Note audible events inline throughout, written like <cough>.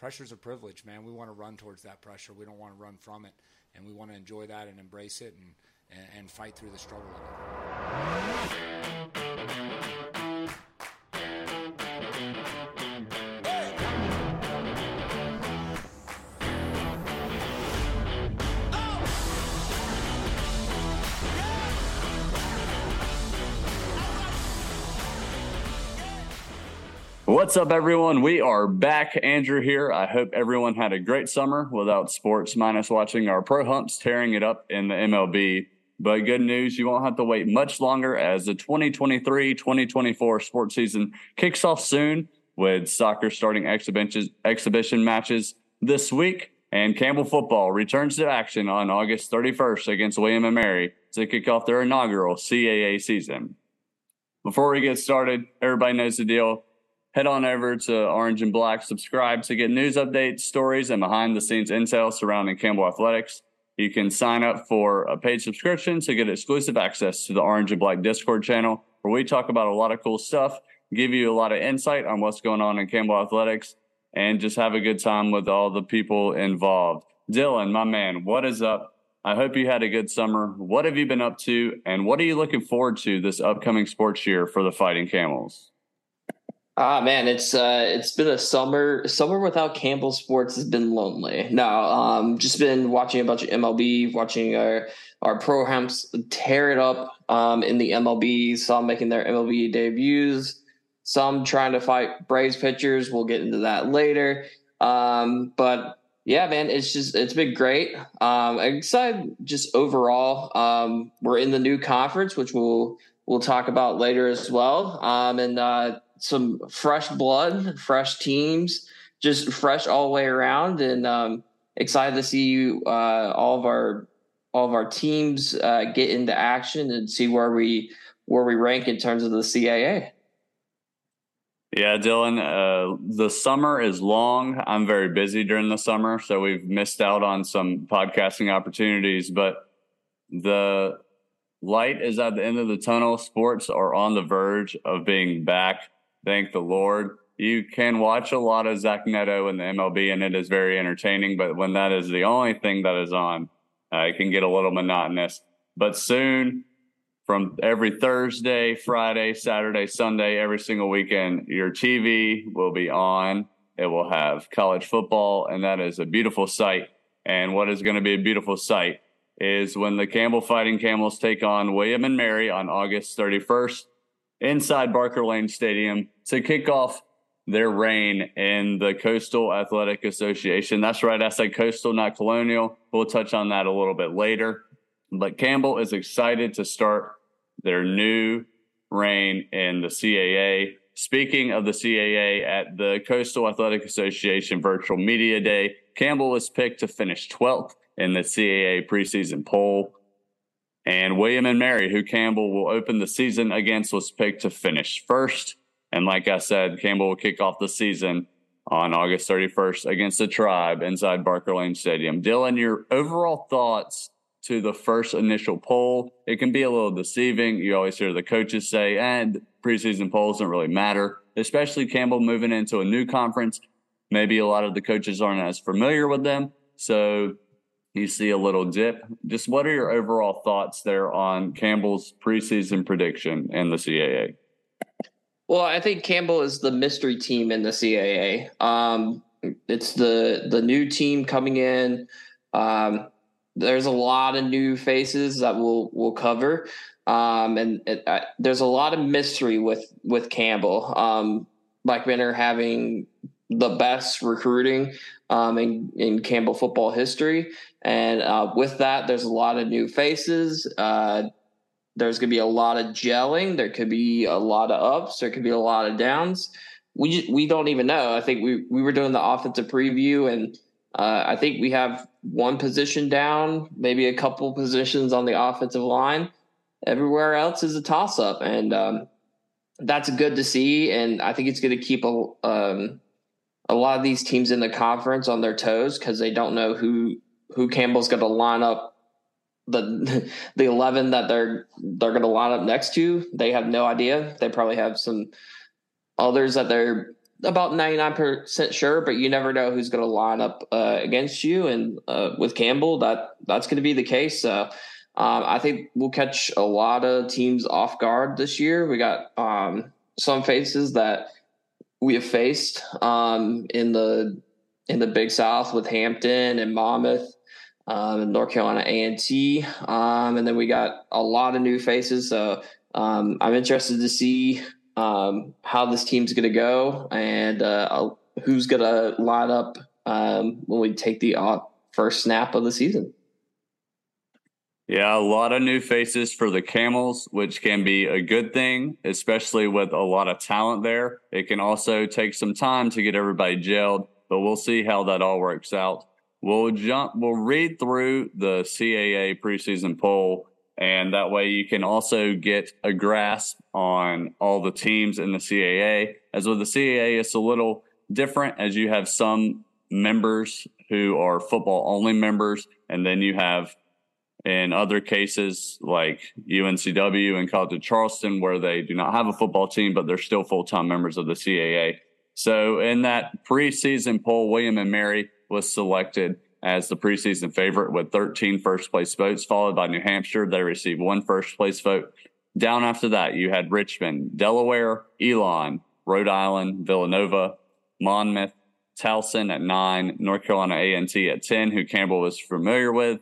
pressure's a privilege, man. We want to run towards that pressure. We don't want to run from it, and we want to enjoy that and embrace it and and, and fight through the struggle. What's up, everyone? We are back. Andrew here. I hope everyone had a great summer without sports, minus watching our pro humps tearing it up in the MLB. But good news, you won't have to wait much longer as the 2023 2024 sports season kicks off soon with soccer starting exhibition, matches this week. And Campbell football returns to action on August 31st against William and Mary to kick off their inaugural CAA season. Before we get started, everybody knows the deal head on over to Orange and Black, subscribe to get news updates, stories, and behind the scenes intel surrounding Campbell Athletics. You can sign up for a paid subscription to get exclusive access to the Orange and Black Discord channel, where we talk about a lot of cool stuff, give you a lot of insight on what's going on in Campbell Athletics, and just have a good time with all the people involved. Dylan, my man, what is up? I hope you had a good summer. What have you been up to, and what are you looking forward to this upcoming sports year for the Fighting Camels? Ah man, it's uh it's been a summer summer without Campbell Sports has been lonely. No, um just been watching a bunch of MLB, watching our our pro humps tear it up um in the MLB, some making their MLB debuts, some trying to fight Braves pitchers. We'll get into that later. Um but yeah, man, it's just it's been great. Um I'm excited just overall. Um we're in the new conference, which we'll we'll talk about later as well. Um and uh some fresh blood, fresh teams, just fresh all the way around, and um, excited to see you, uh, all of our all of our teams uh, get into action and see where we where we rank in terms of the CAA. Yeah, Dylan, uh, the summer is long. I'm very busy during the summer, so we've missed out on some podcasting opportunities, but the light is at the end of the tunnel. Sports are on the verge of being back thank the Lord. You can watch a lot of Zach Neto in the MLB, and it is very entertaining. But when that is the only thing that is on, uh, it can get a little monotonous. But soon, from every Thursday, Friday, Saturday, Sunday, every single weekend, your TV will be on. It will have college football, and that is a beautiful sight. And what is going to be a beautiful sight is when the Campbell Fighting Camels take on William and Mary on August 31st inside Barker Lane Stadium to kick off their reign in the Coastal Athletic Association. That's right, I said Coastal, not Colonial. We'll touch on that a little bit later. But Campbell is excited to start their new reign in the CAA. Speaking of the CAA, at the Coastal Athletic Association Virtual Media Day, Campbell was picked to finish 12th in the CAA preseason poll. And William and Mary, who Campbell will open the season against, was picked to finish first. And like I said, Campbell will kick off the season on August 31st against the Tribe inside Barker Lane Stadium. Dylan, your overall thoughts to the first initial poll? It can be a little deceiving. You always hear the coaches say, and preseason polls don't really matter, especially Campbell moving into a new conference. Maybe a lot of the coaches aren't as familiar with them. So you see a little dip. Just what are your overall thoughts there on Campbell's preseason prediction in the CAA? Well, I think Campbell is the mystery team in the CAA. Um, it's the the new team coming in. Um, there's a lot of new faces that we'll we'll cover, um, and it, uh, there's a lot of mystery with with Campbell. Um, Mike Minter having the best recruiting um, in, in Campbell football history. And uh, with that, there's a lot of new faces. Uh, there's going to be a lot of gelling. There could be a lot of ups. There could be a lot of downs. We we don't even know. I think we we were doing the offensive preview, and uh, I think we have one position down, maybe a couple positions on the offensive line. Everywhere else is a toss up, and um, that's good to see. And I think it's going to keep a um, a lot of these teams in the conference on their toes because they don't know who who Campbell's going to line up the <laughs> the 11 that they're they're going to line up next to they have no idea they probably have some others that they're about 99% sure, but you never know who's going to line up uh, against you. And uh, with Campbell, that that's going to be the case. So um, I think we'll catch a lot of teams off guard this year. We got um, some faces that we have faced um, in the in the Big South with Hampton and Monmouth. Um, and North Carolina A and T, um, and then we got a lot of new faces. So um, I'm interested to see um, how this team's going to go and uh, who's going to line up um, when we take the uh, first snap of the season. Yeah, a lot of new faces for the Camels, which can be a good thing, especially with a lot of talent there. It can also take some time to get everybody gelled, but we'll see how that all works out. We'll jump, we'll read through the CAA preseason poll and that way you can also get a grasp on all the teams in the CAA. As with the CAA, it's a little different as you have some members who are football only members, and then you have in other cases like UNCW and College of Charleston, where they do not have a football team, but they're still full time members of the CAA. So in that preseason poll, William and Mary was selected as the preseason favorite with 13 first place votes, followed by New Hampshire. They received one first place vote. Down after that, you had Richmond, Delaware, Elon, Rhode Island, Villanova, Monmouth, Towson at nine, North Carolina A&T at 10, who Campbell was familiar with,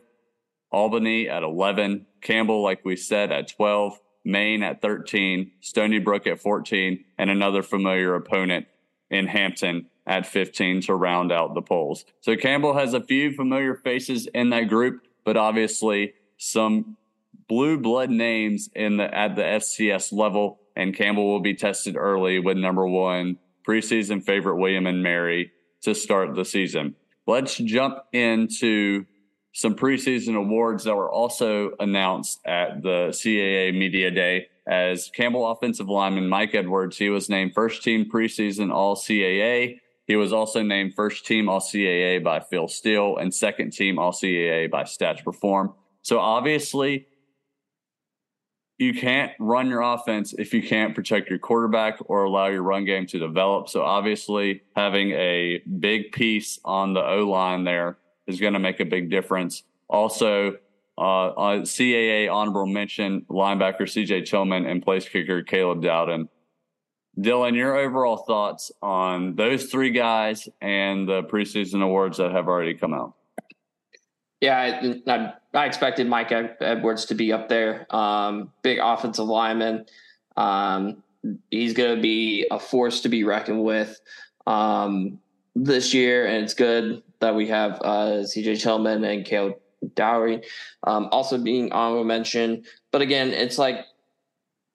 Albany at 11, Campbell, like we said, at 12, Maine at 13, Stony Brook at 14, and another familiar opponent in Hampton at 15 to round out the polls. So Campbell has a few familiar faces in that group, but obviously some blue blood names in the at the FCS level. And Campbell will be tested early with number one preseason favorite William and Mary to start the season. Let's jump into some preseason awards that were also announced at the CAA Media Day. As Campbell offensive lineman Mike Edwards, he was named first team preseason All CAA he was also named first team All CAA by Phil Steele and second team All CAA by Stats Perform. So obviously, you can't run your offense if you can't protect your quarterback or allow your run game to develop. So obviously, having a big piece on the O line there is going to make a big difference. Also, uh, CAA honorable mention linebacker CJ Tillman and place kicker Caleb Dowden Dylan, your overall thoughts on those three guys and the preseason awards that have already come out? Yeah, I, I expected Mike Edwards to be up there. Um, big offensive lineman. Um, he's going to be a force to be reckoned with um, this year, and it's good that we have uh, CJ Tillman and Caleb Dowden um, also being honorable mention. But again, it's like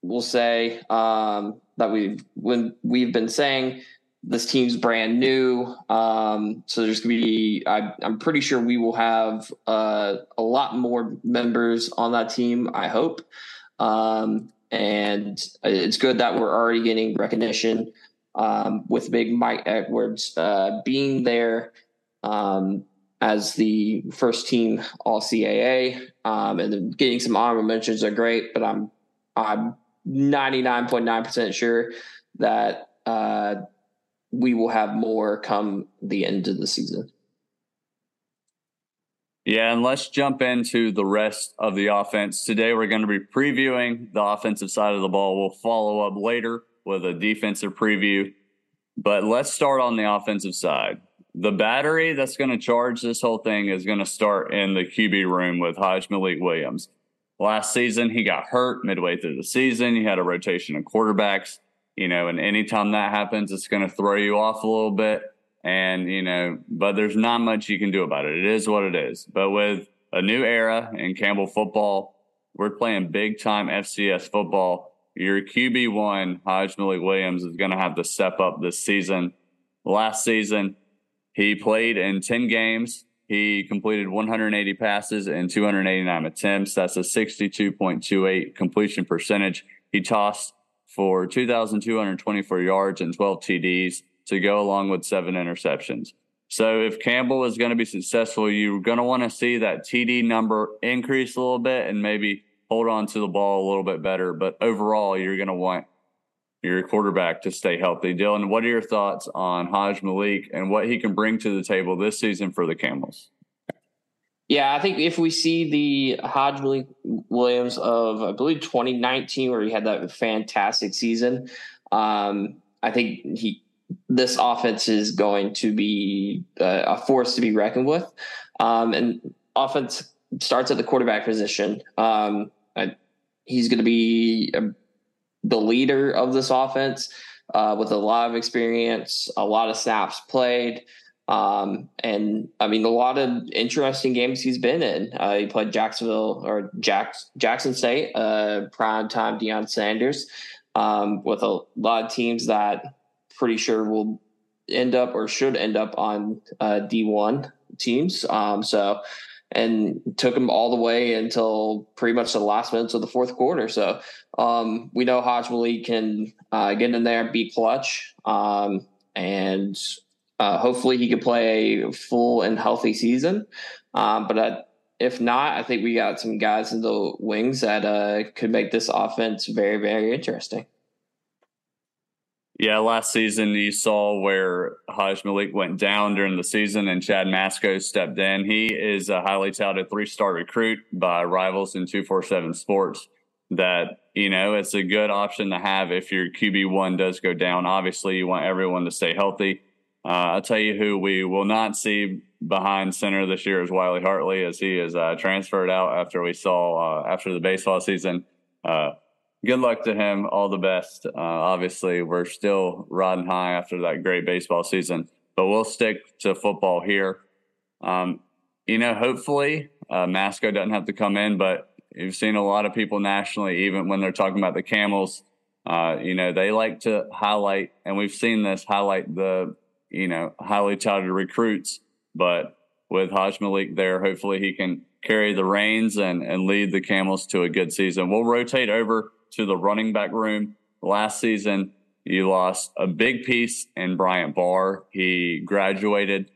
we'll say um, that we've when we've been saying this team's brand new. Um, so there's to be, I, am pretty sure we will have uh, a lot more members on that team, I hope. Um, and it's good that we're already getting recognition um, with big Mike Edwards uh, being there um, as the first team All CAA. Um, and getting some honorable mentions are great, but I'm, I'm 99.9% sure that uh, we will have more come the end of the season. Yeah, and let's jump into the rest of the offense. Today, we're going to be previewing the offensive side of the ball. We'll follow up later with a defensive preview. But let's start on the offensive side. The battery that's going to charge this whole thing is going to start in the QB room with Hajj Malik Williams. Last season, he got hurt midway through the season. He had a rotation of quarterbacks, you know, and anytime that happens, it's going to throw you off a little bit. And, you know, but there's not much you can do about it. It is what it is. But with a new era in Campbell football, we're playing big time FCS football. Your QB1, Hajj Malik Williams, is going to have to step up this season. Last season, he played in 10 games, he completed 180 passes and 289 attempts. That's a 62.28 completion percentage. He tossed for 2,224 yards and 12 TDs to go along with seven interceptions. So if Campbell is going to be successful, you're going to want to see that TD number increase a little bit and maybe hold on to the ball a little bit better. But overall, you're going to want your quarterback to stay healthy. Dylan, what are your thoughts on Hajj Malik and what he can bring to the table this season for the Camels? Yeah, I think if we see the Malik Williams of, I believe, 2019, where he had that fantastic season, um, I think he this offense is going to be uh, a force to be reckoned with. Um, and offense starts at the quarterback position. Um, I, he's going to be the leader of this offense uh, with a lot of experience, a lot of snaps played. Um, and I mean, a lot of interesting games he's been in. Uh, he played Jacksonville or Jack, Jackson State, uh, prime time Deion Sanders, um, with a lot of teams that pretty sure will end up or should end up on uh, D1 teams. Um, so, and took him all the way until pretty much the last minutes of the fourth quarter. So, um, we know Hajj Malik can uh, get in there, be clutch, um, and uh, hopefully he can play a full and healthy season. Um, but uh, if not, I think we got some guys in the wings that uh, could make this offense very, very interesting. Yeah, last season you saw where Hajj Malik went down during the season and Chad Masco stepped in. He is a highly touted three star recruit by rivals in 247 Sports. That, you know, it's a good option to have if your QB1 does go down. Obviously, you want everyone to stay healthy. Uh, I'll tell you who we will not see behind center this year is Wiley Hartley as he is uh, transferred out after we saw uh, after the baseball season. Uh, good luck to him. All the best. Uh, obviously, we're still riding high after that great baseball season, but we'll stick to football here. Um, you know, hopefully, uh, Masco doesn't have to come in, but you've seen a lot of people nationally, even when they're talking about the Camels, uh, you know, they like to highlight, and we've seen this highlight the, you know, highly touted recruits. But with Hajj Malik there, hopefully he can carry the reins and, and lead the Camels to a good season. We'll rotate over to the running back room. Last season, you lost a big piece in Bryant Barr. He graduated,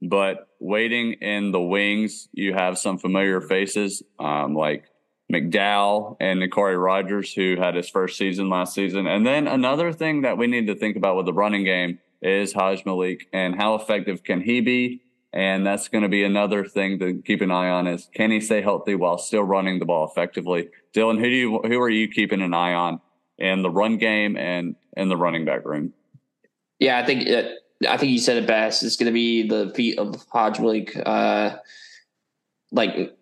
but waiting in the wings, you have some familiar faces um, like McDowell and Nikari Rogers, who had his first season last season. And then another thing that we need to think about with the running game is Hajj Malik and how effective can he be? And that's going to be another thing to keep an eye on is can he stay healthy while still running the ball effectively? Dylan, who do you who are you keeping an eye on in the run game and in the running back room? Yeah, I think it, I think you said it best. It's going to be the feet of Malik, uh, like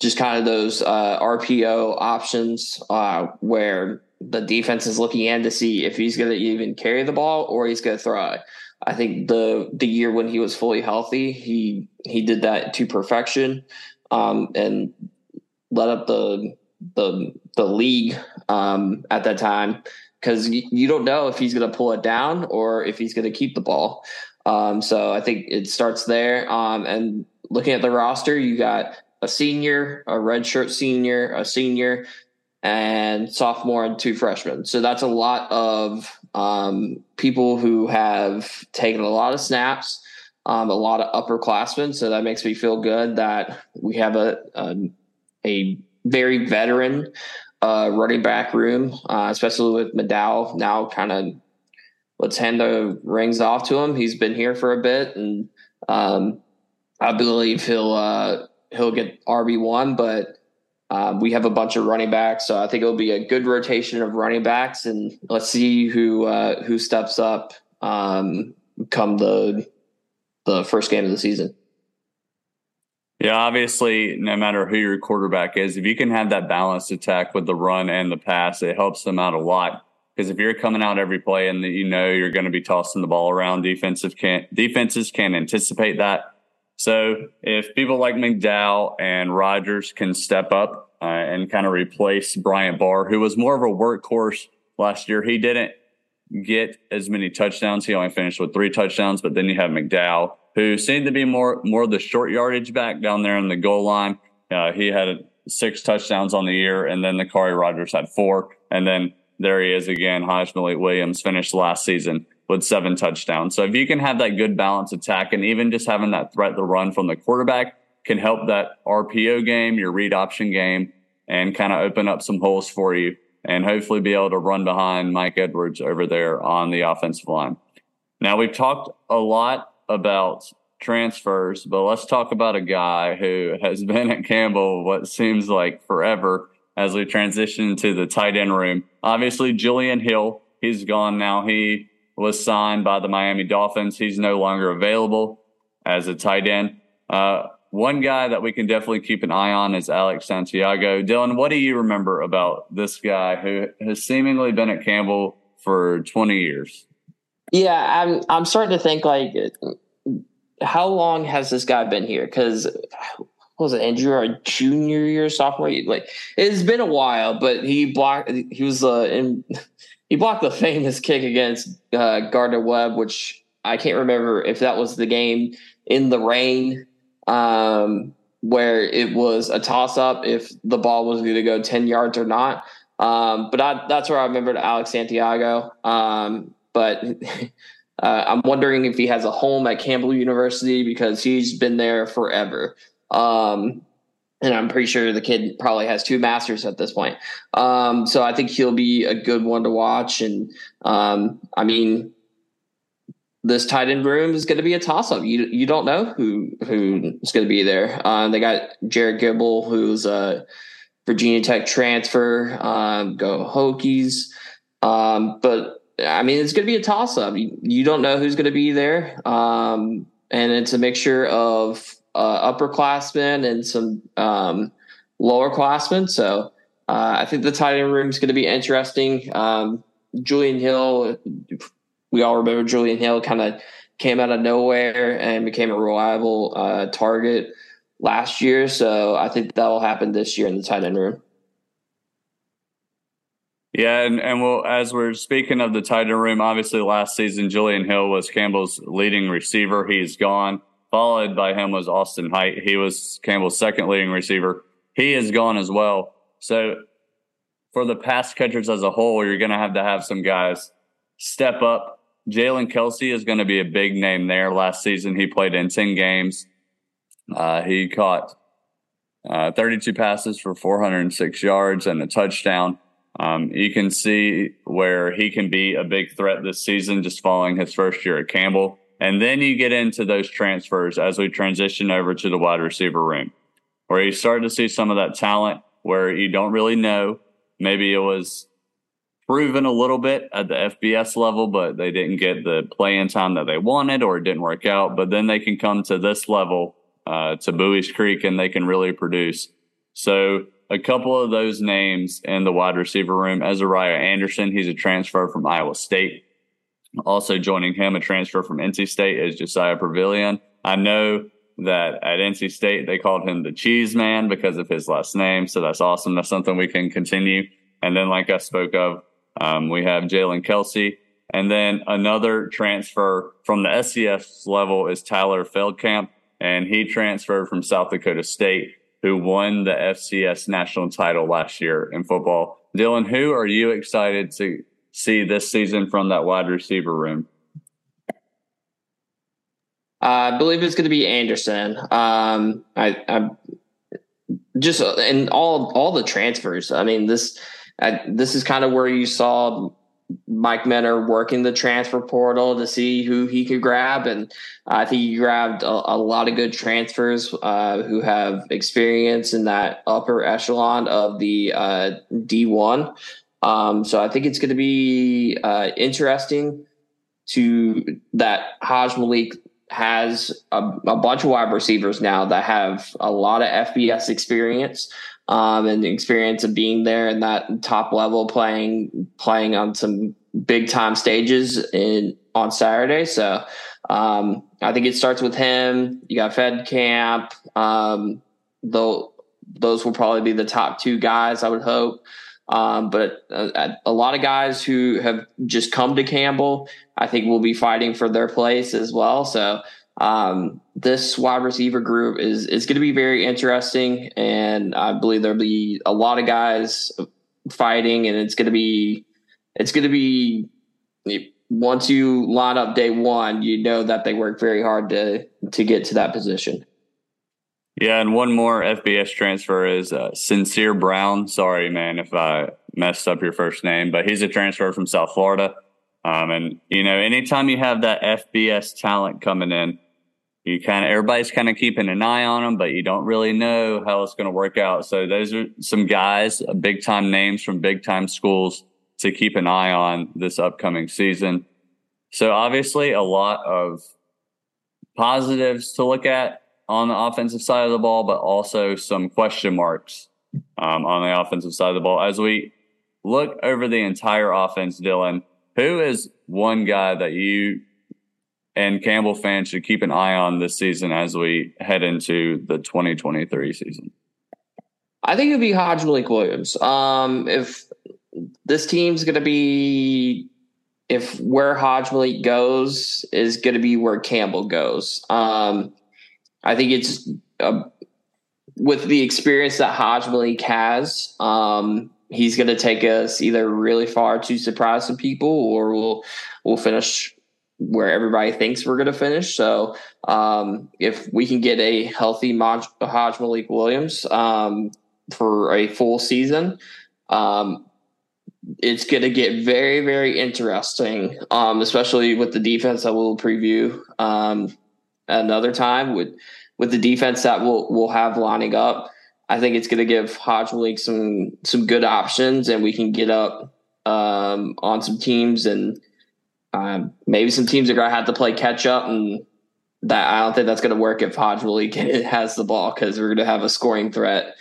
just kind of those uh, RPO options uh, where the defense is looking in to see if he's going to even carry the ball or he's going to throw it. I think the the year when he was fully healthy, he he did that to perfection, um, and led up the the the league um, at that time because you, don't know if he's going to pull it down or if he's going to keep the ball. Um, so I think it starts there. Um, and looking at the roster, you got a senior, a redshirt senior, a senior, and sophomore and two freshmen. So that's a lot of um, people who have taken a lot of snaps, um, a lot of upperclassmen. So that makes me feel good that we have a a, a very veteran uh, running back room, uh, especially with McDowell now kind of let's hand the rings off to him. He's been here for a bit, and um, I believe he'll uh, he'll get RB one, but um, we have a bunch of running backs, so I think it'll be a good rotation of running backs, and let's see who uh, who steps up um, come the the first game of the season. Yeah, obviously, no matter who your quarterback is, if you can have that balanced attack with the run and the pass, it helps them out a lot. Because if you're coming out every play and you know you're going to be tossing the ball around, defensive can defenses can anticipate that so if people like McDowell and Rogers can step up uh, and kind of replace Bryant Barr, who was more of a workhorse last year, he didn't get as many touchdowns. He only finished with three touchdowns, but then you have McDowell, who seemed to be more more of the short yardage back down there in the goal line. Uh, he had six touchdowns on the year, and then Nikari Rogers had four, and then there he is again. Hajj Malik Williams finished last season with seven touchdowns. So if you can have that good balance attack and even just having that threat to run from the quarterback can help that RPO game, your read option game, and kind of open up some holes for you and hopefully be able to run behind Mike Edwards over there on the offensive line. Now, we've talked a lot about transfers, but let's talk about a guy who has <laughs> been at Campbell what seems like forever as we transition to the tight end room. Obviously, Julian Hill, he's gone now. He was signed by the Miami Dolphins. He's no longer available as a tight end. Uh, one guy that we can definitely keep an eye on is Alex Santiago. Dylan, what do you remember about this guy who has seemingly been at Campbell for 20 years? Yeah, I'm I'm starting to think like how long has this guy been here? Because was it Andrew our junior year, sophomore year? Like it's been a while, but he blocked. He was uh, in. He blocked the <laughs> famous kick against uh, Gardner Webb, which I can't remember if that was the game in the rain um, where it was a toss up if the ball was going to go ten yards or not. Um, but I, that's where I remembered Alex Santiago. Um, but <laughs> Uh, I'm wondering if he has a home at Campbell University because he's been there forever. Um, and I'm pretty sure the kid probably has two masters at this point. Um, so I think he'll be a good one to watch. And um, I mean, this tight end room is going to be a toss up. You you don't know who who's going to be there. Uh, they got Jared Gibble, who's a Virginia Tech transfer. Um, go Hokies. Um, but I mean, it's going to be a toss up. You, you, don't know who's going to be there. Um, and it's a mixture of uh, upperclassmen and some um, lowerclassmen. So uh, I think the tight end room is going to be interesting. Um, Julian Hill, we all remember Julian Hill kind of came out of nowhere and became a reliable uh, target last year. So I think that will happen this year in the tight end room. Yeah, and, and well, as we're speaking of the tight end room, obviously last season Julian Hill was Campbell's leading receiver. He's gone. Followed by him was Austin Height. He was Campbell's second leading receiver. He is gone as well. So for the pass catchers as a whole, you're going to have to have some guys step up. Jalen Kelsey is going to be a big name there. Last season, he played in 10 games. Uh, he caught uh, 32 passes for 406 yards and a touchdown. Um, you can see where he can be a big threat this season, just following his first year at Campbell. And then you get into those transfers as we transition over to the wide receiver room, where you start to see some of that talent where you don't really know. Maybe it was proven a little bit at the FBS level, but they didn't get the playing time that they wanted or it didn't work out. But then they can come to this level, uh, to Buies Creek, and they can really produce. So a couple of those names in the wide receiver room. Ezariah Anderson, he's a transfer from Iowa State. Also joining him, a transfer from NC State, is Josiah Pavilion. I know that at NC State they called him the Cheese Man because of his last name, so that's awesome. That's something we can continue. And then, like I spoke of, um, we have Jalen Kelsey, and then another transfer from the FCS level is Tyler Feldkamp, and he transferred from South Dakota State who won the FCS national title last year in football. Dylan, who are you excited to see this season from that wide receiver room? I believe it's going to be Anderson. Um, I, I just and all all the transfers. I mean this I, this is kind of where you saw Mike Minter working the transfer portal to see who he could grab, and I think he grabbed a, a lot of good transfers uh, who have experience in that upper echelon of the uh, D1. Um, so I think it's going to be uh, interesting to that Hajj Malik has a, a, bunch of wide receivers now that have a lot of FBS experience um, and experience of being there in that top level, playing playing on some big time stages in on Saturday. So um, I think it starts with him. You got Feldkamp. Um, those will probably be the top two guys, I would hope. Um, but uh, a lot of guys who have just come to Campbell, I think will be fighting for their place as well. So um, this wide receiver group is is going to be very interesting, and I believe there'll be a lot of guys fighting, and it's going to be it's going to be once you line up day one, you know that they work very hard to to get to that position. Yeah, and one more FBS transfer is uh, Sincere Brown. Sorry, man, if I messed up your first name, but he's a transfer from South Florida. Um, and you know, anytime you have that FBS talent coming in, you kind of everybody's kind of keeping an eye on them, but you don't really know how it's going to work out. So those are some guys, uh, big time names from big time schools to keep an eye on this upcoming season. So obviously, a lot of positives to look at on the offensive side of the ball, but also some question marks um, on the offensive side of the ball. As we look over the entire offense, Dylan, who is one guy that you and Campbell fans should keep an eye on this season as we head into the 2023 season? I think it'd be Hajj Malik Williams. Um, if this team's going to be, if where Hajj Malik goes is going to be where Campbell goes. Um, I think it's uh, with the experience that Hajj Malik has. Um, he's going to take us either really far to surprise some people, or we'll we'll finish where everybody thinks we're going to finish. So um, if we can get a healthy Maj- Hajj Malik Williams um, for a full season, um, it's going to get very, very interesting, um, especially with the defense that we'll preview um, another time with with the defense that we'll we'll have lining up. I think it's going to give Hajj some some good options, and we can get up um, on some teams and um, maybe some teams are going to have to play catch up, and that I don't think that's going to work if Hajj <laughs> has the ball because we're going to have a scoring threat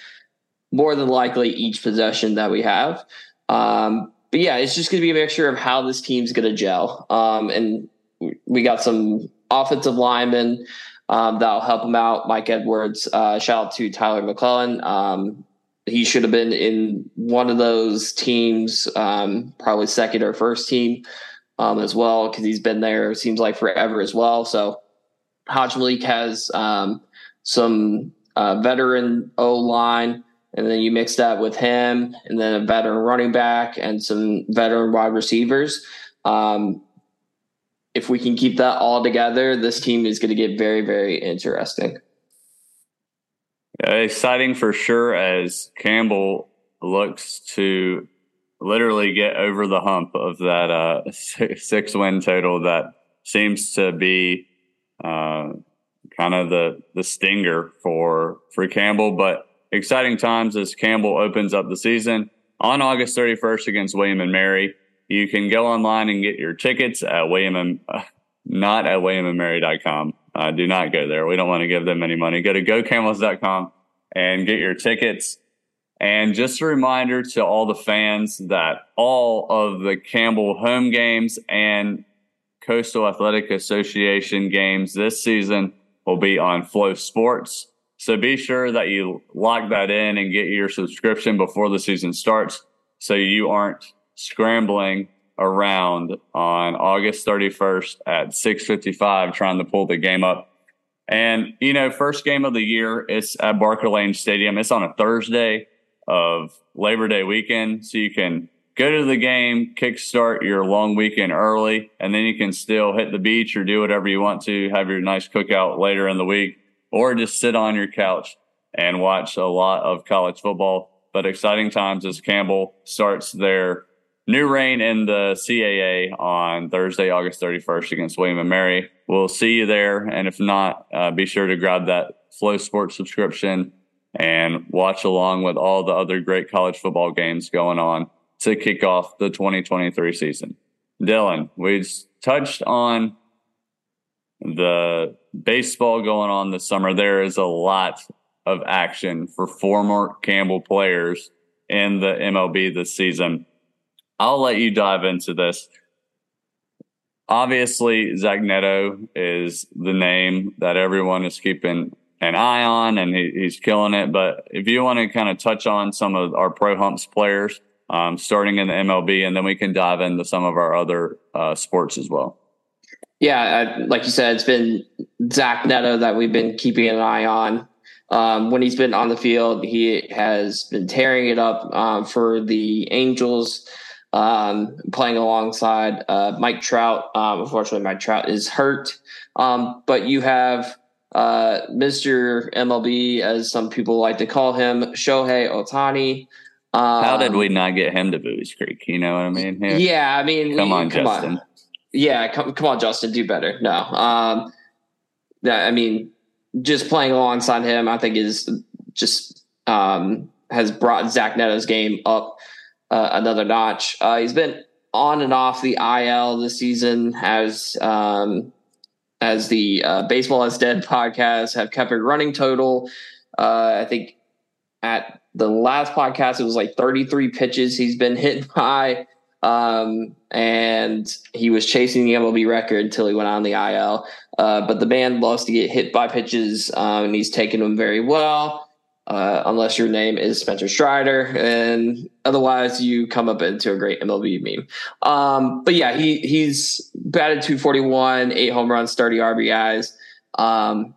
more than likely each possession that we have. Um, but yeah, it's just going to be a mixture of how this team's going to gel. Um, and we got some offensive linemen um, that'll help him out. Mike Edwards, uh, shout out to Tyler McClellan. Um, he should have been in one of those teams, um, probably second or first team um, as well because he's been there seems like forever as well. So Hajj Malik has um, some uh, veteran O line, and then you mix that with him, and then a veteran running back and some veteran wide receivers. Um, if we can keep that all together, this team is going to get very, very interesting. Exciting for sure as Campbell looks to literally get over the hump of that uh, <laughs> six win total that seems to be uh, kind of the the stinger for for Campbell. But exciting times as Campbell opens up the season on August 31st against William and Mary. You can go online and get your tickets at William and uh, not at WilliamandMary.com. Uh, do not go there. We don't want to give them any money. Go to gocamels.com and get your tickets. And just a reminder to all the fans that all of the Campbell home games and Coastal Athletic Association games this season will be on FloSports. So be sure that you lock that in and get your subscription before the season starts so you aren't scrambling around on August 31st at 6:55 trying to pull the game up. And you know, first game of the year, it's at Barker Lane Stadium. It's on a Thursday of Labor Day weekend. So you can go to the game, kickstart your long weekend early, and then you can still hit the beach or do whatever you want to, have your nice cookout later in the week, or just sit on your couch and watch a lot of college football. But exciting times as Campbell starts their new reign in the CAA on Thursday, August 31st against William and Mary. We'll see you there. And if not, uh, be sure to grab that FloSports subscription and watch along with all the other great college football games going on to kick off the 2023 season. Dylan, we touched on the baseball going on this summer. There is a lot of action for former Campbell players in the MLB this season. I'll let you dive into this. Obviously, Zach Neto is the name that everyone is keeping an eye on, and he, he's killing it. But if you want to kind of touch on some of our pro humps players, um, starting in the MLB, and then we can dive into some of our other uh, sports as well. Yeah, I, like you said, it's been Zach Neto that we've been keeping an eye on. Um, when he's been on the field, he has been tearing it up um, for the Angels, um, playing alongside uh, Mike Trout. Um, unfortunately, Mike Trout is hurt, um, but you have uh, Mr. MLB, as some people like to call him, Shohei Ohtani. Um, How did we not get him to Buies Creek? You know what I mean? Yeah, yeah I mean, come on, come Justin. On. Yeah, come, come on, Justin, do better. No, um, I mean, just playing alongside him, I think is just um, has brought Zach Neto's game up uh, another notch. Uh, he's been on and off the IL this season as um, as the uh, Baseball is Dead podcast have kept a running total. Uh, I think at the last podcast it was like 33 pitches he's been <laughs> hit by. Um, and he was chasing the MLB record until he went on the IL. Uh, but the man loves to get hit by pitches, um, and he's taken them very well uh, unless your name is Spencer Strider, and otherwise you come up into a great MLB meme. Um, but yeah, he he's batted 241, eight home runs, 30 RBIs. Um,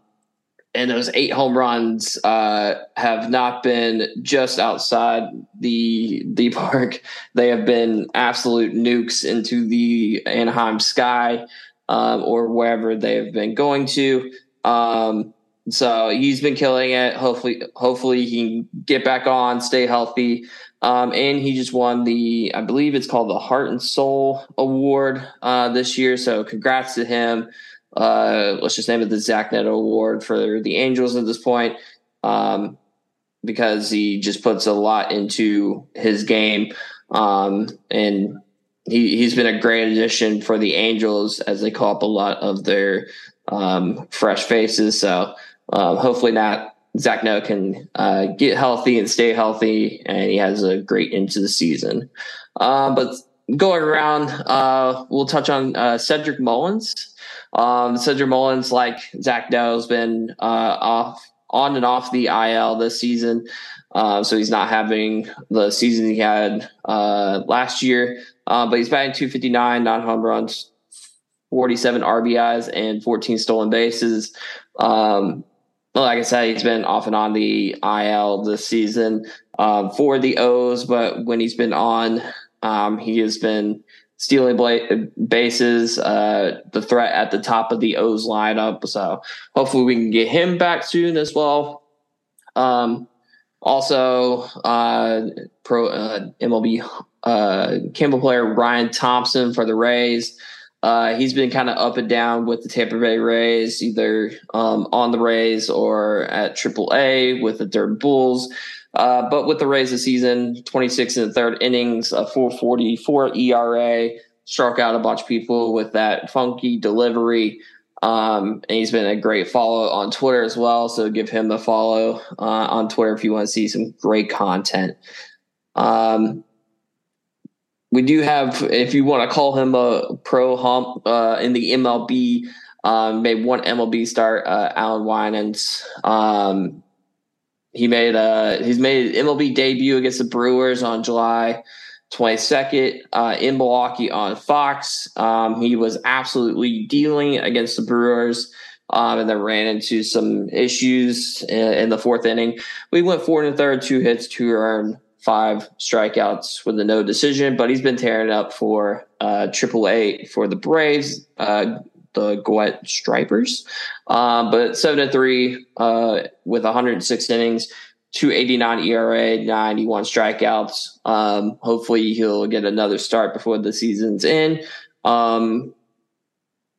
and those eight home runs uh, have not been just outside the the <laughs> park. They have been absolute nukes into the Anaheim sky um, or wherever they have been going to. Um, so he's been killing it. Hopefully, hopefully he can get back on, stay healthy. Um, and he just won the, I believe it's called the Heart and Soul Award uh, this year. So congrats to him. Uh, let's just name it the Zach Neto Award for the Angels at this point, um, because he just puts a lot into his game. Um, and he, he's been a great addition for the Angels as they call up a lot of their um, fresh faces. So uh, hopefully not Zach Neto can uh, get healthy and stay healthy, and he has a great end to the season. Uh, but going around, uh, we'll touch on uh, Cedric Mullins. Um, Cedric Mullins, like Zach Neto, has been uh, off on and off the IL this season. So he's not having the season he had last year. but he's batting 259, nine home runs, 47 RBIs, and 14 stolen bases. Um, well, like I said, he's been off and on the IL this season um, for the O's, but when he's been on, um, he has been stealing bases, uh, the threat at the top of the O's lineup. So hopefully we can get him back soon as well. Um, also, uh, pro uh, MLB uh, Campbell player Ryan Thompson for the Rays. Uh, he's been kind of up and down with the Tampa Bay Rays, either um, on the Rays or at AAA with the Durham Bulls. Uh, but with the Rays this season, 26 in the third innings, a 444 ERA, struck out a bunch of people with that funky delivery. Um, and he's been a great follow on Twitter as well. So give him a follow uh, on Twitter if you want to see some great content. Um, we do have, if you want to call him a pro hump uh, in the MLB, um, made one MLB start, uh, Allan Winans. Um, he made a he's made MLB debut against the Brewers on July 22nd uh, in Milwaukee on Fox. Um, he was absolutely dealing against the Brewers. Um, and then ran into some issues in, in, the fourth inning. We went four and a third, two hits, two earned, five strikeouts with a no decision, but he's been tearing up for uh, AAA for the Braves, uh, the Gwinnett Stripers. Um, but seven to three uh, with 106 innings, 289 ERA, 91 strikeouts. Um, hopefully, he'll get another start before the season's in. Um,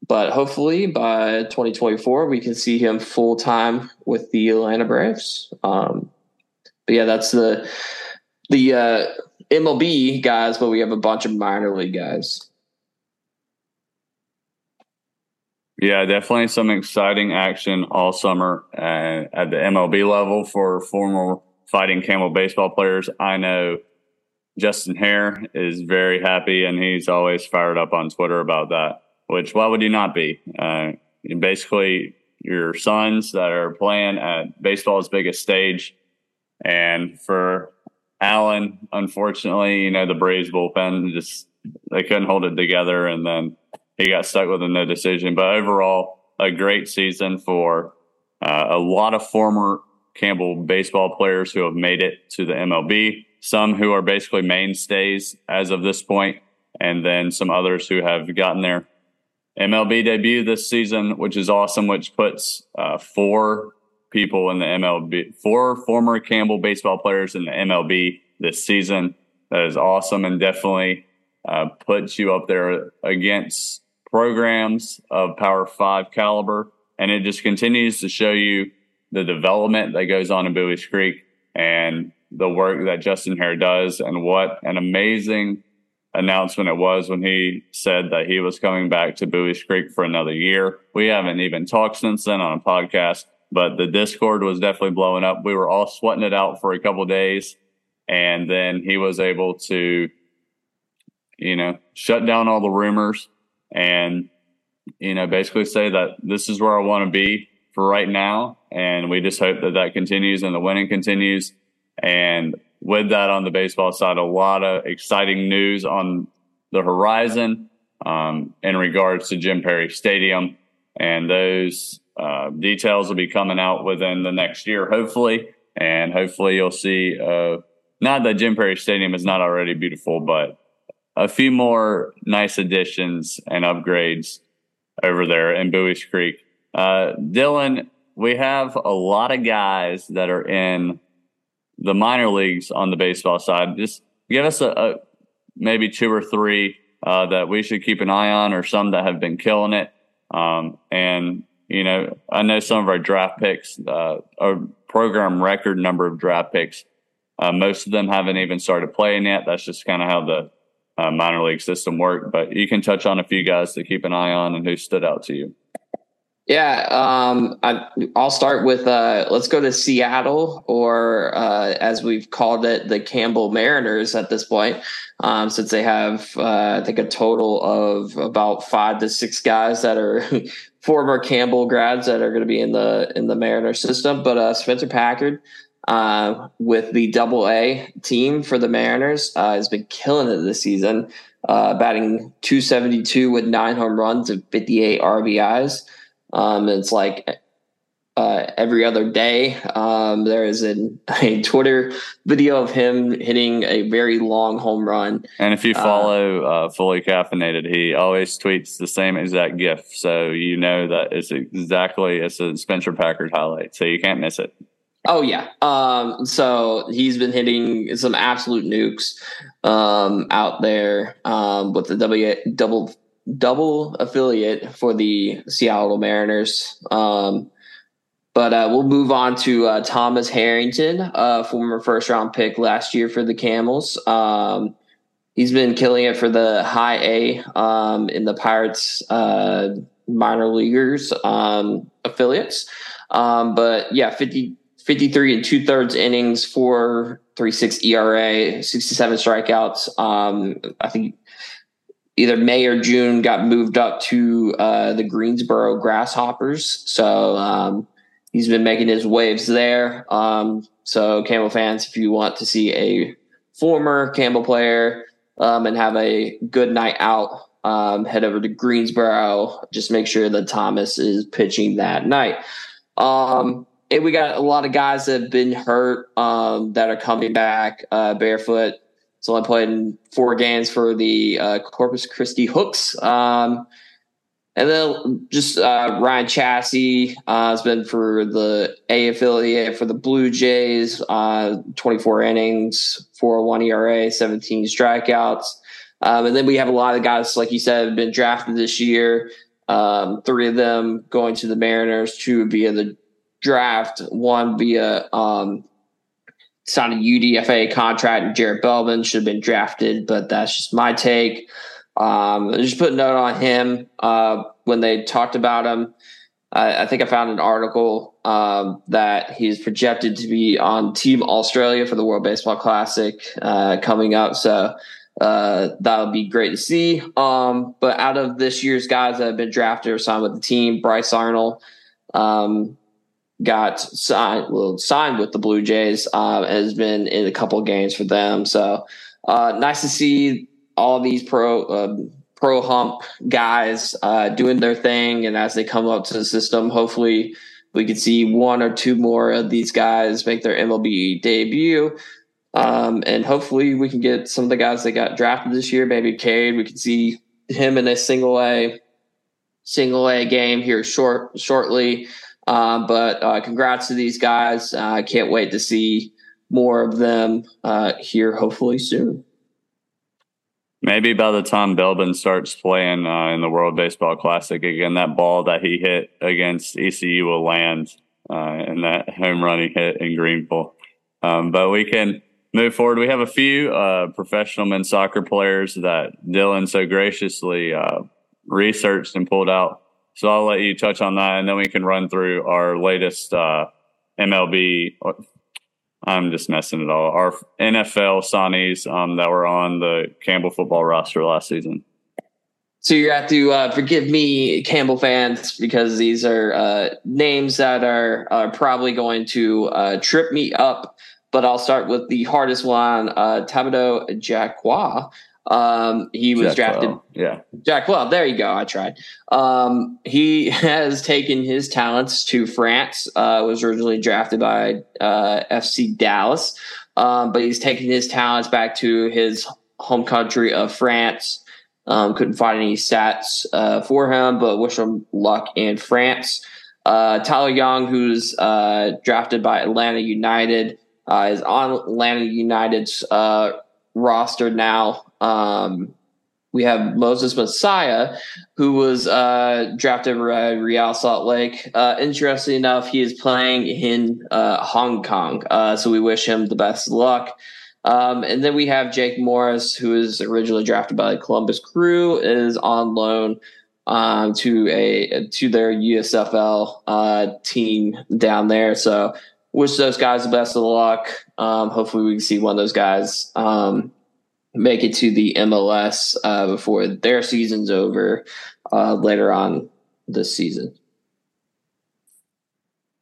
but hopefully by 2024, we can see him full time with the Atlanta Braves. Um, but yeah, that's the the uh, MLB guys, but we have a bunch of minor league guys. Yeah, definitely some exciting action all summer uh, at the MLB level for former fighting camel baseball players. I know Justin Haire is very happy and he's always fired up on Twitter about that, which why would you not be? Uh, basically, your sons that are playing at baseball's biggest stage. And for Allan, unfortunately, you know, the Braves bullpen just they couldn't hold it together and then he got stuck with a no decision. But overall, a great season for uh, a lot of former Campbell baseball players who have made it to the MLB, some who are basically mainstays as of this point, and then some others who have gotten their MLB debut this season, which is awesome, which puts uh, four people in the MLB, four former Campbell baseball players in the MLB this season. That is awesome and definitely uh, puts you up there against programs of Power Five caliber. And it just continues to show you the development that goes on in Buies Creek and the work that Justin Haire does and what an amazing announcement it was when he said that he was coming back to Buies Creek for another year. We haven't even talked since then on a podcast, but the Discord was definitely blowing up. We were all sweating it out for a couple days, and then he was able to, you know, shut down all the rumors and, you know, basically say that this is where I want to be for right now. And we just hope that that continues and the winning continues. And with that on the baseball side, a lot of exciting news on the horizon um, in regards to Jim Perry Stadium. And those uh, details will be coming out within the next year, hopefully. And hopefully you'll see, uh, not that Jim Perry Stadium is not already beautiful, but a few more nice additions and upgrades over there in Buies Creek. Uh, Dylan, we have a lot of guys that are in the minor leagues on the baseball side. Just give us a, a maybe two or three uh, that we should keep an eye on, or some that have been killing it. Um, and you know, I know some of our draft picks, uh, our program record number of draft picks. Uh, most of them haven't even started playing yet. That's just kind of how the uh, minor league system worked. But you can touch on a few guys to keep an eye on and who stood out to you. Yeah, um, I, will start with uh, let's go to Seattle, or uh, as we've called it, the Campbell Mariners at this point, um, since they have uh, I think a total of about five to six guys that are <laughs> former Campbell grads that are going to be in the in the Mariner system. But uh, Spencer Packard uh, with the Double A team for the Mariners uh, has been killing it this season, batting 272 with nine home runs and 58 RBIs. Um, it's like uh, every other day. Um, there is an, <laughs> a Twitter video of him hitting a very long home run. And if you uh, follow uh, Fully Caffeinated, he always tweets the same exact GIF. So you know that it's exactly it's a Spencer Packard highlight. So you can't miss it. Oh yeah. Um, so he's been hitting some absolute nukes um, out there um, with the W double double affiliate for the Seattle Mariners. Um, but uh, we'll move on to uh, Thomas Harrington, uh, former first round pick last year for the Camels. Um, he's been killing it for the high A um, in the Pirates uh, minor leaguers um, affiliates. Um, but yeah, 50, 53 and two thirds innings, four three six ERA, 67 strikeouts. Um, I think either May or June got moved up to uh, the Greensboro Grasshoppers. So um, he's been making his waves there. Um, so Campbell fans, if you want to see a former Campbell player um, and have a good night out, um, head over to Greensboro. Just make sure that Thomas is pitching that night. Um, and we got a lot of guys that have been hurt um, that are coming back uh, barefoot. So I played in four games for the uh, Corpus Christi Hooks. Um, and then just uh, Ryan Chasse uh, has been for the A affiliate for the Blue Jays, uh, 24 innings, 401 ERA, 17 strikeouts. Um, and then we have a lot of guys, like you said, have been drafted this year. Um, three of them going to the Mariners, two via the draft, one via um, signed a UDFA contract. and Jared Belbin should have been drafted, but that's just my take. Um, just put a note on him uh, when they talked about him. I, I think I found an article um, that he's projected to be on Team Australia for the World Baseball Classic uh, coming up. So uh, that would be great to see. Um, but out of this year's guys that have been drafted or signed with the team, Bryce Arnold, um, got signed well, signed with the Blue Jays. Uh, has been in a couple games for them. So uh, nice to see all these pro uh, pro hump guys uh, doing their thing, and as they come up to the system, hopefully we could see one or two more of these guys make their MLB debut. Um, and hopefully we can get some of the guys that got drafted this year, maybe Cade. We can see him in a single A single A game here short shortly. Um, but uh, congrats to these guys. Uh, I can't wait to see more of them uh, here hopefully soon. Maybe by the time Belbin starts playing uh, in the World Baseball Classic again, that ball that he hit against ECU will land uh, in that home run he hit in Greenville. Um, but we can move forward. We have a few uh, professional men's soccer players that Dylan so graciously uh, researched and pulled out. So I'll let you touch on that, and then we can run through our latest uh, MLB I'm just messing it all. Our NFL signees um, that were on the Campbell football roster last season. So you have to uh, forgive me, Campbell fans, because these are uh, names that are, are probably going to uh, trip me up. But I'll start with the hardest one, uh, Tabito Jacqua. Um, he was Jack drafted. Well. Yeah. Jack Well. There you go. I tried. Um, he <laughs> has taken his talents to France. Uh, was originally drafted by uh, FC Dallas, um, but he's taken his talents back to his home country of France. Um, couldn't find any stats uh, for him, but wish him luck in France. Uh, Tyler Young, who's uh, drafted by Atlanta United, uh, is on Atlanta United's uh, roster now. Um, we have Moses Messiah, who was uh, drafted by Real Salt Lake. Uh, interestingly enough, he is playing in uh, Hong Kong, uh, so we wish him the best of luck. Um, and then we have Jake Morris, who is originally drafted by Columbus Crew, is on loan um, to a to their USFL uh, team down there. So wish those guys the best of luck. Um, hopefully, we can see one of those guys um, make it to the MLS uh, before their season's over uh, later on this season.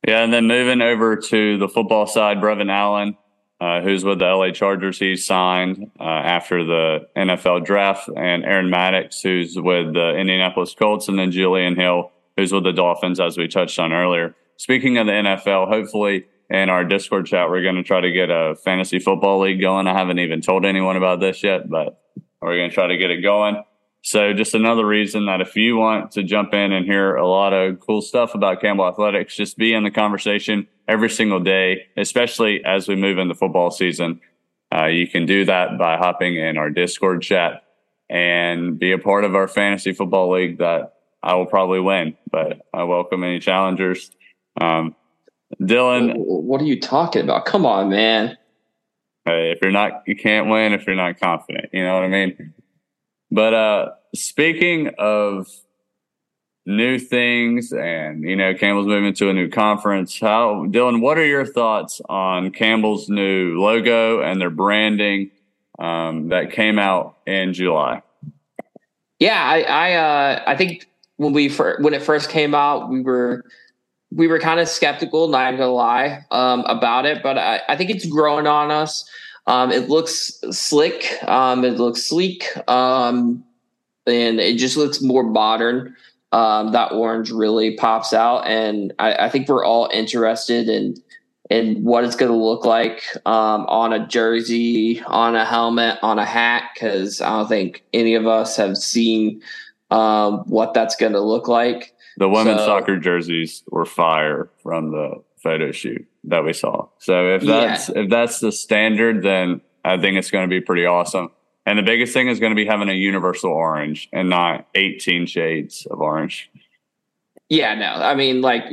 Yeah, and then moving over to the football side, Brevin Allen, uh, who's with the LA Chargers, he signed uh, after the NFL draft, and Aaron Maddox, who's with the Indianapolis Colts, and then Julian Hill, who's with the Dolphins, as we touched on earlier. Speaking of the NFL, hopefully in our Discord chat, we're going to try to get a fantasy football league going. I haven't even told anyone about this yet, but we're going to try to get it going. So, just another reason that if you want to jump in and hear a lot of cool stuff about Campbell Athletics, just be in the conversation every single day, especially as we move into football season. Uh, you can do that by hopping in our Discord chat and be a part of our fantasy football league that I will probably win, but I welcome any challengers. Um, Dylan, what are you talking about? Come on, man. Hey, if you're not, you can't win if you're not confident. You know what I mean? But uh speaking of new things and you know Campbell's moving to a new conference. How Dylan, what are your thoughts on Campbell's new logo and their branding um, that came out in July? Yeah, I I, uh, I think when we fir- when it first came out, we were we were kind of skeptical, not gonna lie, um, about it, but I, I, think it's growing on us. Um, it looks slick, um, it looks sleek, um, and it just looks more modern. Um, that orange really pops out, and I, I, think we're all interested in in what it's going to look like um, on a jersey, on a helmet, on a hat, because I don't think any of us have seen what that's going to look like. The women's so, soccer jerseys were fire from the photo shoot that we saw. So if that's yeah. if that's the standard, then I think it's going to be pretty awesome. And the biggest thing is going to be having a universal orange and not 18 shades of orange. Yeah, no. I mean, like,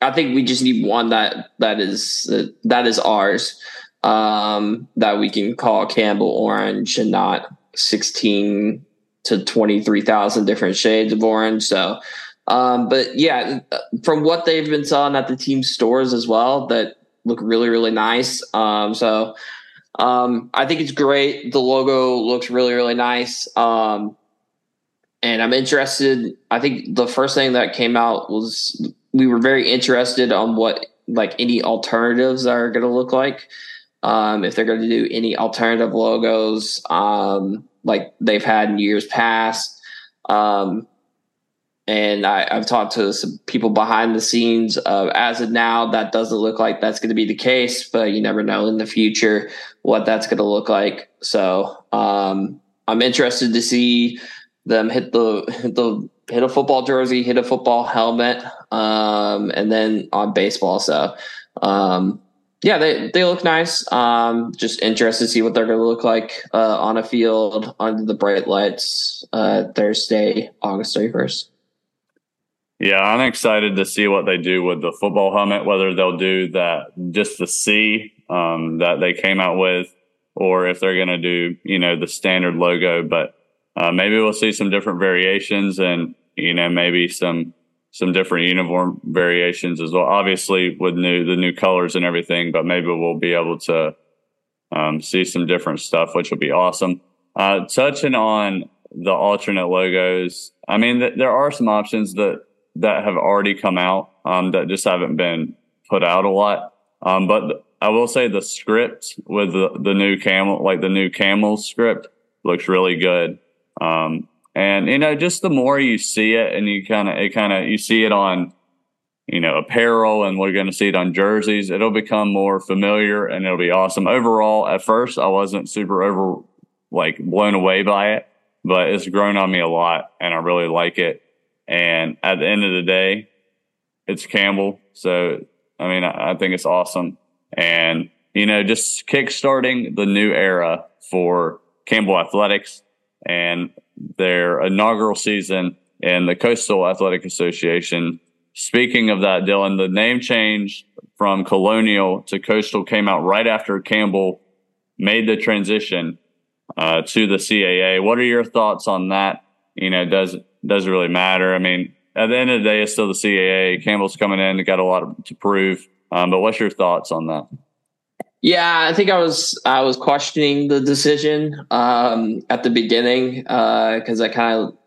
I think we just need one that that is uh, that is ours. Um, that we can call Campbell orange and not 16 to 23,000 different shades of orange. So um, but yeah, from what they've been selling at the team stores as well, that look really, really nice. Um, so um, I think it's great. The logo looks really, really nice. Um, and I'm interested. I think the first thing that came out was we were very interested on what like any alternatives are going to look like. Um, if they're going to do any alternative logos, um, like they've had in years past. Um, and I, have talked to some people behind the scenes. Uh, as of now, that doesn't look like that's going to be the case, but you never know in the future what that's going to look like. So um, I'm interested to see them hit the hit the hit a football jersey, hit a football helmet, um, and then on baseball. So um, yeah, they they look nice. Um, just interested to see what they're going to look like uh, on a field under the bright lights uh, Thursday, August thirty first. Yeah, I'm excited to see what they do with the football helmet. Whether they'll do that just the C um, that they came out with, or if they're going to do you know the standard logo. But uh, maybe we'll see some different variations, and you know maybe some some different uniform variations as well. Obviously, with new the new colors and everything, but maybe we'll be able to um, see some different stuff, which will be awesome. Uh, touching on the alternate logos, I mean, th- there are some options that that have already come out um, that just haven't been put out a lot. Um, but I will say the script with the, the new camel, like the new camel script, looks really good. Um, and you know, just the more you see it, and you kind of, it kind of, you see it on, you know, apparel, and we're going to see it on jerseys. It'll become more familiar, and it'll be awesome. Overall, at first, I wasn't super over like blown away by it, but it's grown on me a lot, and I really like it. And at the end of the day, it's Campbell. So, I mean, I, I think it's awesome. And, you know, just kickstarting the new era for Campbell Athletics and their inaugural season in the Coastal Athletic Association. Speaking of that, Dylan, the name change from Colonial to Coastal came out right after Campbell made the transition uh, to the CAA. What are your thoughts on that? You know, does doesn't really matter. I mean, at the end of the day, it's still the CAA. Campbell's coming in, got a lot to prove. Um, but what's your thoughts on that? Yeah, I think I was I was questioning the decision um, at the beginning because uh, I kind of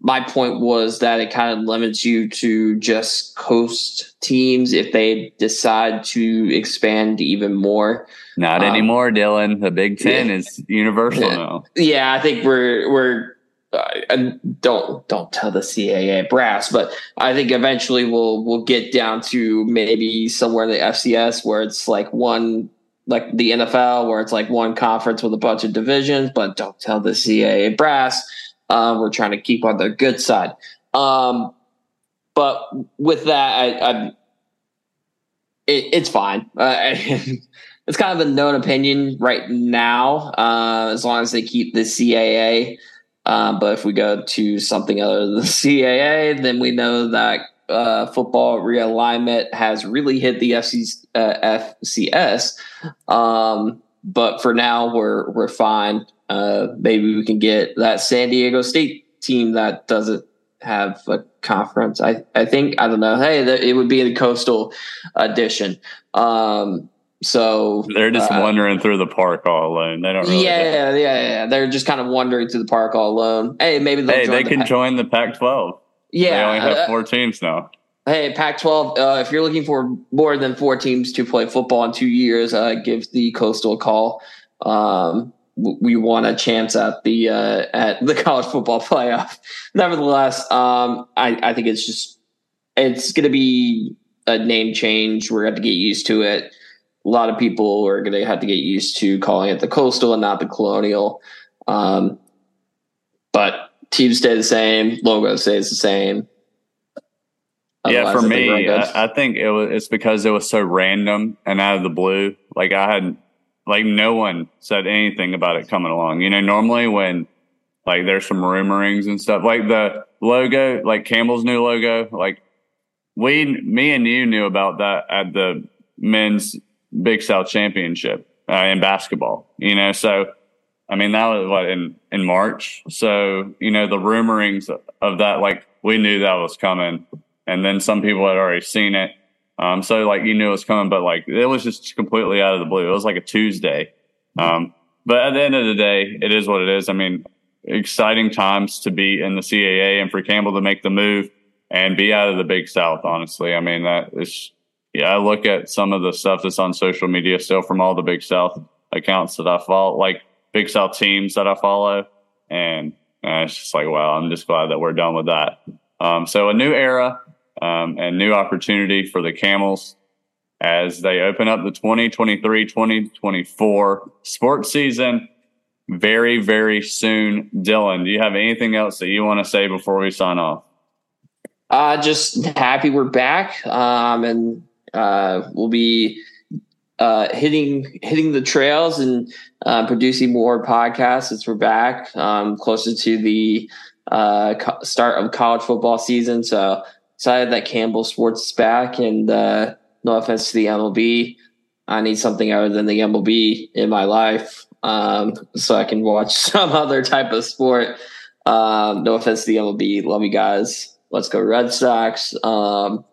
my point was that it kind of limits you to just coast teams if they decide to expand even more. Not um, anymore, Dylan. The Big Ten yeah, is universal now. <laughs> Yeah, I think we're we're uh, don't don't tell the CAA brass, but I think eventually we'll we'll get down to maybe somewhere in the FCS where it's like one like the NFL where it's like one conference with a bunch of divisions, but don't tell the CAA brass. Um, we're trying to keep on the good side. Um, but with that, I, I it, it's fine. Uh, <laughs> it's kind of a known opinion right now, uh, as long as they keep the CAA. Um, but if we go to something other than the <laughs> CAA, then we know that uh, football realignment has really hit the FC, uh, FCS. Um, but for now, we're we're fine. Uh, maybe we can get that San Diego State team that doesn't have a conference. I I think I don't know. Hey, it would be the coastal edition. Um, so they're just uh, wandering through the park all alone. They don't. Really yeah, yeah, yeah. They're just kind of wandering through the park all alone. Hey, maybe hey, they the can Pac- join the Pac-12. Yeah, they only have uh, four teams now. Hey, Pac-12. Uh, if you're looking for more than four teams to play football in two years, uh, give the Coastal a call. Um, we want a chance at the uh, at the <laughs> college football playoff. Nevertheless, um, I, I think it's just it's going to be a name change. We're going to get used to it a lot of people are going to have to get used to calling it the coastal and not the colonial. Um, but teams stay the same, logo stays the same. Otherwise, yeah, for me, I, I, think it was it's because it was so random and out of the blue. Like I had, like no one said anything about it coming along. You know, normally when like there's some rumorings and stuff, like the logo, like Campbell's new logo, like we, me and you knew about that at the men's Big South Championship uh, in basketball. You know, so I mean that was what in in March. So you know the rumorings of that, like we knew that was coming, and then some people had already seen it. Um, so like you knew it was coming, but like it was just completely out of the blue. It was like a Tuesday. Um, but at the end of the day, it is what it is. I mean, exciting times to be in the CAA and for Campbell to make the move and be out of the Big South. Honestly, I mean that is yeah, I look at some of the stuff that's on social media still from all the Big South accounts that I follow, like Big South teams that I follow, and uh, it's just like, wow, I'm just glad that we're done with that. Um, so a new era um, and new opportunity for the Camels as they open up the 2023-2024 sports season very, very soon. Dylan, do you have anything else that you want to say before we sign off? Uh, just happy we're back. Um, and uh, we'll be uh, hitting hitting the trails and uh, producing more podcasts as we're back um, closer to the uh, co- start of college football season. So excited that Campbell Sports is back. And uh, no offense to the MLB, I need something other than the MLB in my life um, so I can watch <laughs> some other type of sport. Um, no offense to the MLB, love you guys. Let's go Red Sox. Um,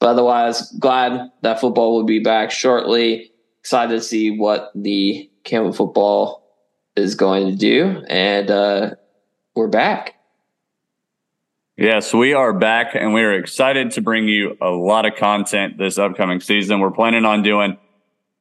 but otherwise, glad that football will be back shortly. Excited to see what the Campbell football is going to do, and uh, we're back. Yes, we are back, and we are excited to bring you a lot of content this upcoming season. We're planning on doing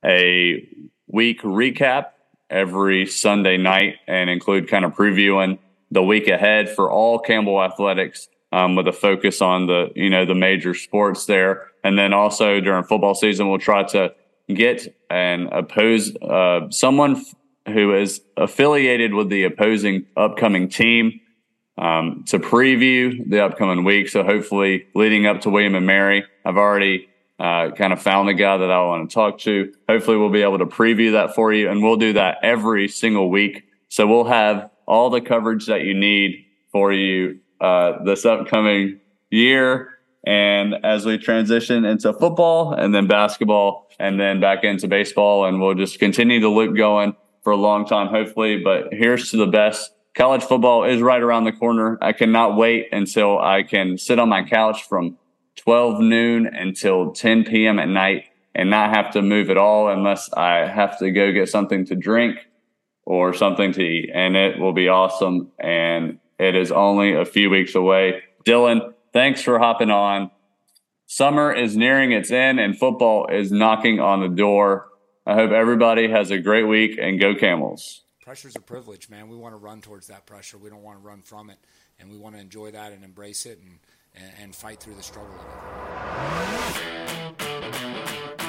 a week recap every Sunday night and include kind of previewing the week ahead for all Campbell athletics um, with a focus on the you know the major sports there, and then also during football season we'll try to get and oppose uh, someone who is affiliated with the opposing upcoming team um, to preview the upcoming week. So hopefully, leading up to William and Mary, I've already uh, kind of found the guy that I want to talk to. Hopefully, we'll be able to preview that for you, and we'll do that every single week. So we'll have all the coverage that you need for you uh, this upcoming year. And as we transition into football and then basketball and then back into baseball, and we'll just continue the loop going for a long time, hopefully. But here's to the best. College football is right around the corner. I cannot wait until I can sit on my couch from 12 noon until 10 p.m. at night and not have to move at all unless I have to go get something to drink or something to eat. And it will be awesome. And it is only a few weeks away. Dylan, thanks for hopping on. Summer is nearing its end and football is knocking on the door. I hope everybody has a great week and go Camels. Pressure's a privilege, man. We want to run towards that pressure. We don't want to run from it. And we want to enjoy that and embrace it and, and, fight through the struggle of it.